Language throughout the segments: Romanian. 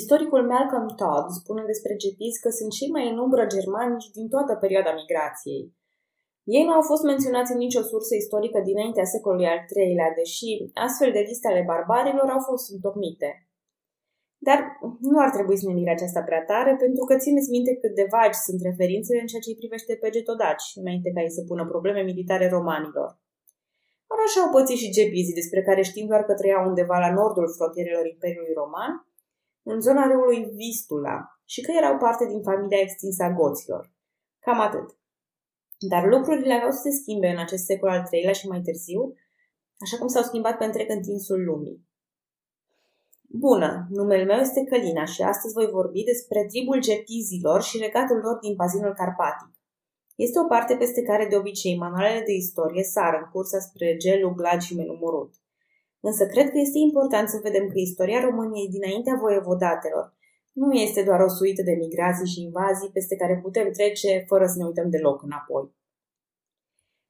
Istoricul Malcolm Todd spune despre gepizi că sunt cei mai în umbră germani din toată perioada migrației. Ei nu au fost menționați în nicio sursă istorică dinaintea secolului al III-lea, deși astfel de liste ale barbarilor au fost întocmite. Dar nu ar trebui să ne mire aceasta prea tare, pentru că țineți minte cât de vagi sunt referințele în ceea ce îi privește pe getodaci, înainte ca ei să pună probleme militare romanilor. Ori așa au pățit și gepizii, despre care știm doar că trăiau undeva la nordul frontierelor Imperiului Roman, în zona râului Vistula, și că erau parte din familia extinsă a goților. Cam atât. Dar lucrurile aveau să se schimbe în acest secol al III-lea și mai târziu, așa cum s-au schimbat pe întreg întinsul lumii. Bună, numele meu este Călina și astăzi voi vorbi despre tribul gepizilor și regatul lor din bazinul carpatic. Este o parte peste care de obicei manualele de istorie sar în cursa spre gelul glad și menumorut. Însă cred că este important să vedem că istoria României dinaintea voievodatelor nu este doar o suită de migrații și invazii peste care putem trece fără să ne uităm deloc înapoi.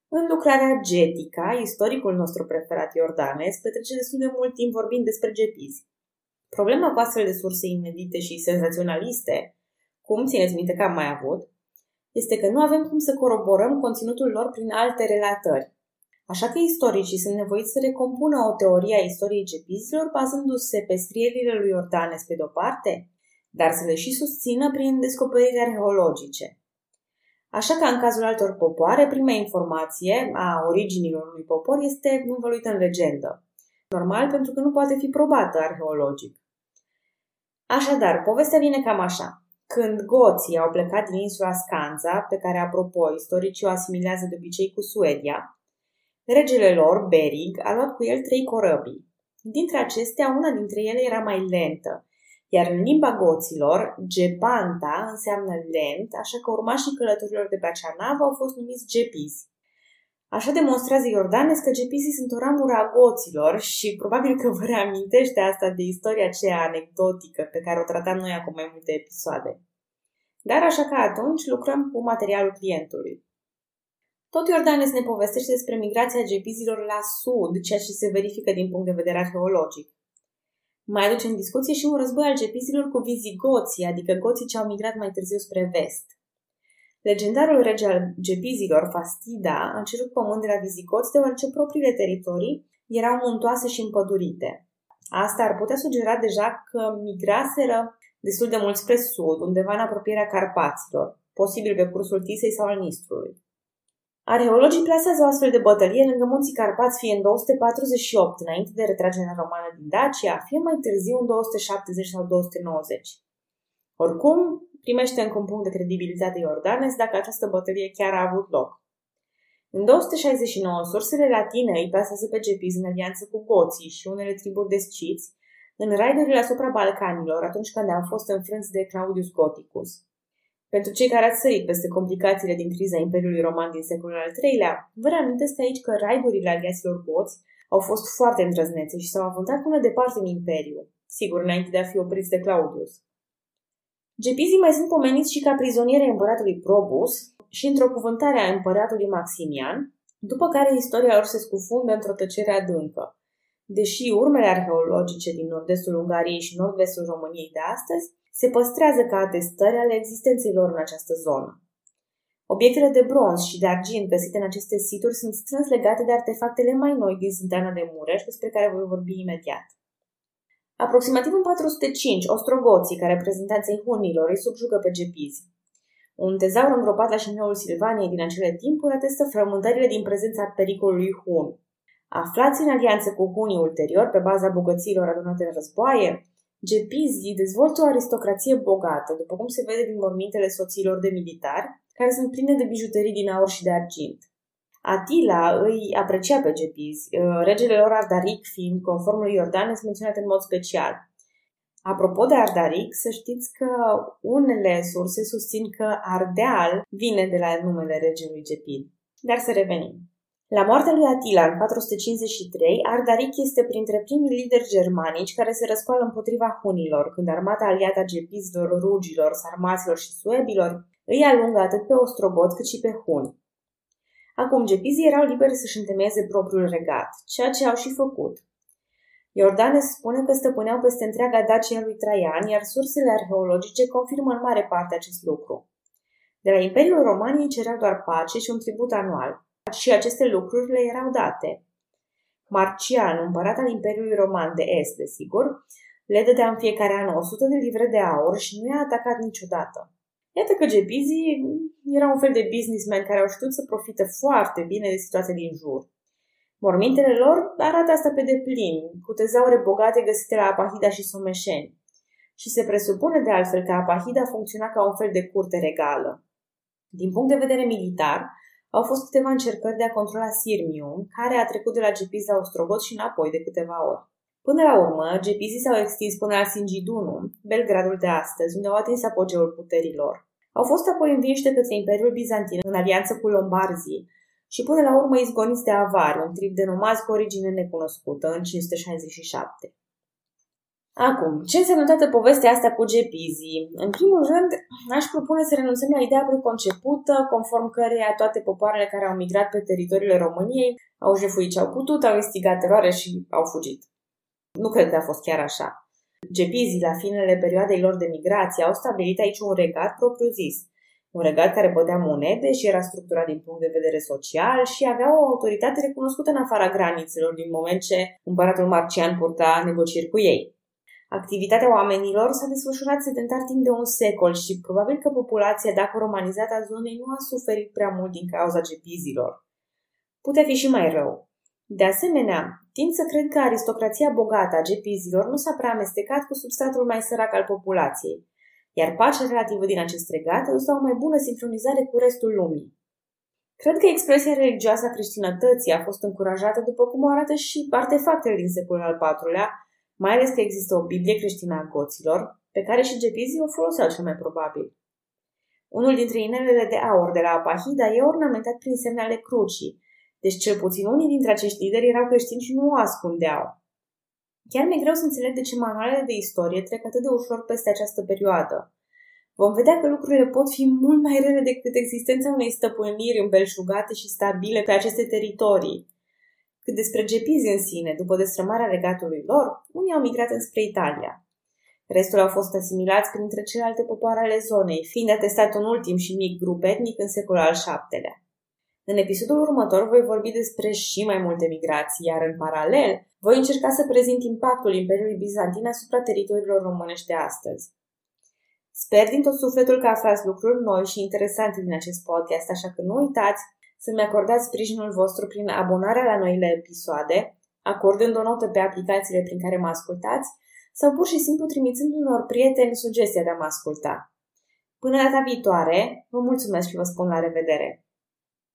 În lucrarea Getica, istoricul nostru preferat Iordanes petrece destul de mult timp vorbind despre gepizi. Problema cu astfel de surse inedite și senzaționaliste, cum țineți minte că am mai avut, este că nu avem cum să coroborăm conținutul lor prin alte relatări. Așa că istoricii sunt nevoiți să recompună o teorie a istoriei gepizilor bazându-se pe scrierile lui Iordanes pe de-o parte, dar să le și susțină prin descoperiri arheologice. Așa că în cazul altor popoare, prima informație a originilor unui popor este învăluită în legendă. Normal pentru că nu poate fi probată arheologic. Așadar, povestea vine cam așa. Când goții au plecat din insula Scanza, pe care, apropo, istoricii o asimilează de obicei cu Suedia, regele lor, Berig, a luat cu el trei corăbii. Dintre acestea, una dintre ele era mai lentă, iar în limba goților, Gepanta înseamnă lent, așa că urmașii călătorilor de pe acea navă au fost numiți gepizi. Așa demonstrează Iordanes că gepizii sunt o ramură a goților și probabil că vă reamintește asta de istoria aceea anecdotică pe care o tratam noi acum mai multe episoade. Dar așa că atunci lucrăm cu materialul clientului. Tot Iordanes ne povestește despre migrația gepizilor la sud, ceea ce se verifică din punct de vedere arheologic. Mai aduce în discuție și un război al gepizilor cu vizigoții, adică goții ce au migrat mai târziu spre vest. Legendarul rege al gepizilor, Fastida, a cerut pământ de la vizigoți deoarece propriile teritorii erau muntoase și împădurite. Asta ar putea sugera deja că migraseră destul de mult spre sud, undeva în apropierea Carpaților, posibil pe cursul Tisei sau al Nistrului. Arheologii plasează o astfel de bătălie lângă munții Carpați fie în 248, înainte de retragerea romană din Dacia, fie mai târziu în 270 sau 290. Oricum, primește încă un punct de credibilitate Iordanes dacă această bătălie chiar a avut loc. În 269, sursele latine îi plasează pe gepiz în alianță cu goții și unele triburi de sciți în raidurile asupra Balcanilor atunci când au fost înfrânți de Claudius Goticus. Pentru cei care ați sărit peste complicațiile din criza Imperiului Roman din secolul al III-lea, vă reamintesc aici că raidurile aliaților goți au fost foarte îndrăznețe și s-au avuntat până departe în Imperiu, sigur înainte de a fi opriți de Claudius. Gepizii mai sunt pomeniți și ca prizonieri împăratului Probus și într-o cuvântare a împăratului Maximian, după care istoria lor se scufundă într-o tăcere adâncă. Deși urmele arheologice din nord-estul Ungariei și nord-vestul României de astăzi se păstrează ca atestări ale existenței lor în această zonă. Obiectele de bronz și de argint găsite în aceste situri sunt strâns legate de artefactele mai noi din Sânteana de Mureș, despre care voi vorbi imediat. Aproximativ în 405, ostrogoții, ca reprezentanței hunilor, îi subjugă pe gepizi. Un tezaur îngropat la șineul Silvaniei din acele timpuri atestă frământările din prezența pericolului hun. Aflați în alianță cu hunii ulterior, pe baza bogăților adunate în războaie, Gepizii dezvoltă o aristocrație bogată, după cum se vede din mormintele soților de militari, care sunt pline de bijuterii din aur și de argint. Atila îi aprecia pe gepizi, uh, regele lor Ardaric fiind, conform lui Iordanes, menționat în mod special. Apropo de Ardaric, să știți că unele surse susțin că Ardeal vine de la numele regelui Gepid. Dar să revenim. La moartea lui Atila în 453, Ardaric este printre primii lideri germanici care se răscoală împotriva hunilor, când armata aliată a gepizilor, rugilor, sarmaților și suebilor îi alungă atât pe ostrogoți cât și pe huni. Acum, gepizii erau liberi să-și întemeieze propriul regat, ceea ce au și făcut. Iordanes spune că stăpâneau peste întreaga Dacia lui Traian, iar sursele arheologice confirmă în mare parte acest lucru. De la Imperiul Roman ei cereau doar pace și un tribut anual. Și aceste lucruri le erau date. Marcian, împărat al Imperiului Roman de Est, desigur, le dădea în fiecare an 100 de livre de aur și nu i-a atacat niciodată. Iată că gepizii era un fel de businessmen care au știut să profite foarte bine de situația din jur. Mormintele lor arată asta pe deplin, cu tezaure bogate găsite la Apahida și Someșeni. Și se presupune de altfel că Apahida funcționa ca un fel de curte regală. Din punct de vedere militar, au fost câteva încercări de a controla Sirmium, care a trecut de la Gepiz la Ostrogot și înapoi de câteva ori. Până la urmă, gepizii s-au extins până la Singidunum, Belgradul de astăzi, unde au atins apogeul puterilor. Au fost apoi învinși de către Imperiul Bizantin în alianță cu Lombarzii și până la urmă izgoniți de avari, un trip de nomazi cu origine necunoscută, în 567. Acum, ce înseamnă toată povestea asta cu gepizii? În primul rând, aș propune să renunțăm la ideea preconcepută, conform căreia toate popoarele care au migrat pe teritoriile României au jefuit ce au putut, au instigat teroare și au fugit. Nu cred că a fost chiar așa. Gepizii, la finele perioadei lor de migrație, au stabilit aici un regat propriu-zis. Un regat care bădea monede și era structurat din punct de vedere social și avea o autoritate recunoscută în afara granițelor din moment ce împăratul Marcian purta negocieri cu ei. Activitatea oamenilor s-a desfășurat sedentar timp de un secol și probabil că populația, dacă romanizată a zonei, nu a suferit prea mult din cauza gepizilor. Putea fi și mai rău. De asemenea, tind să cred că aristocrația bogată a gepizilor nu s-a prea amestecat cu substratul mai sărac al populației, iar pacea relativă din acest regat a dus la o mai bună sincronizare cu restul lumii. Cred că expresia religioasă a creștinătății a fost încurajată după cum o arată și artefactele din secolul al IV-lea, mai ales că există o Biblie creștină a goților, pe care și gepizii o foloseau cel mai probabil. Unul dintre inelele de aur de la Apahida e ornamentat prin semnele crucii, deci cel puțin unii dintre acești lideri erau creștini și nu o ascundeau. Chiar mi-e greu să înțeleg de ce manualele de istorie trec atât de ușor peste această perioadă. Vom vedea că lucrurile pot fi mult mai rele decât existența unei stăpâniri îmbelșugate și stabile pe aceste teritorii. Cât despre gepizi în sine, după destrămarea regatului lor, unii au migrat înspre Italia. Restul au fost asimilați printre celelalte popoare ale zonei, fiind atestat un ultim și mic grup etnic în secolul al VII-lea. În episodul următor voi vorbi despre și mai multe migrații, iar în paralel voi încerca să prezint impactul Imperiului Bizantin asupra teritoriilor românești de astăzi. Sper din tot sufletul că aflați lucruri noi și interesante din acest podcast, așa că nu uitați să-mi acordați sprijinul vostru prin abonarea la noile episoade, acordând o notă pe aplicațiile prin care mă ascultați sau pur și simplu trimițând unor prieteni sugestia de a mă asculta. Până data viitoare, vă mulțumesc și vă spun la revedere!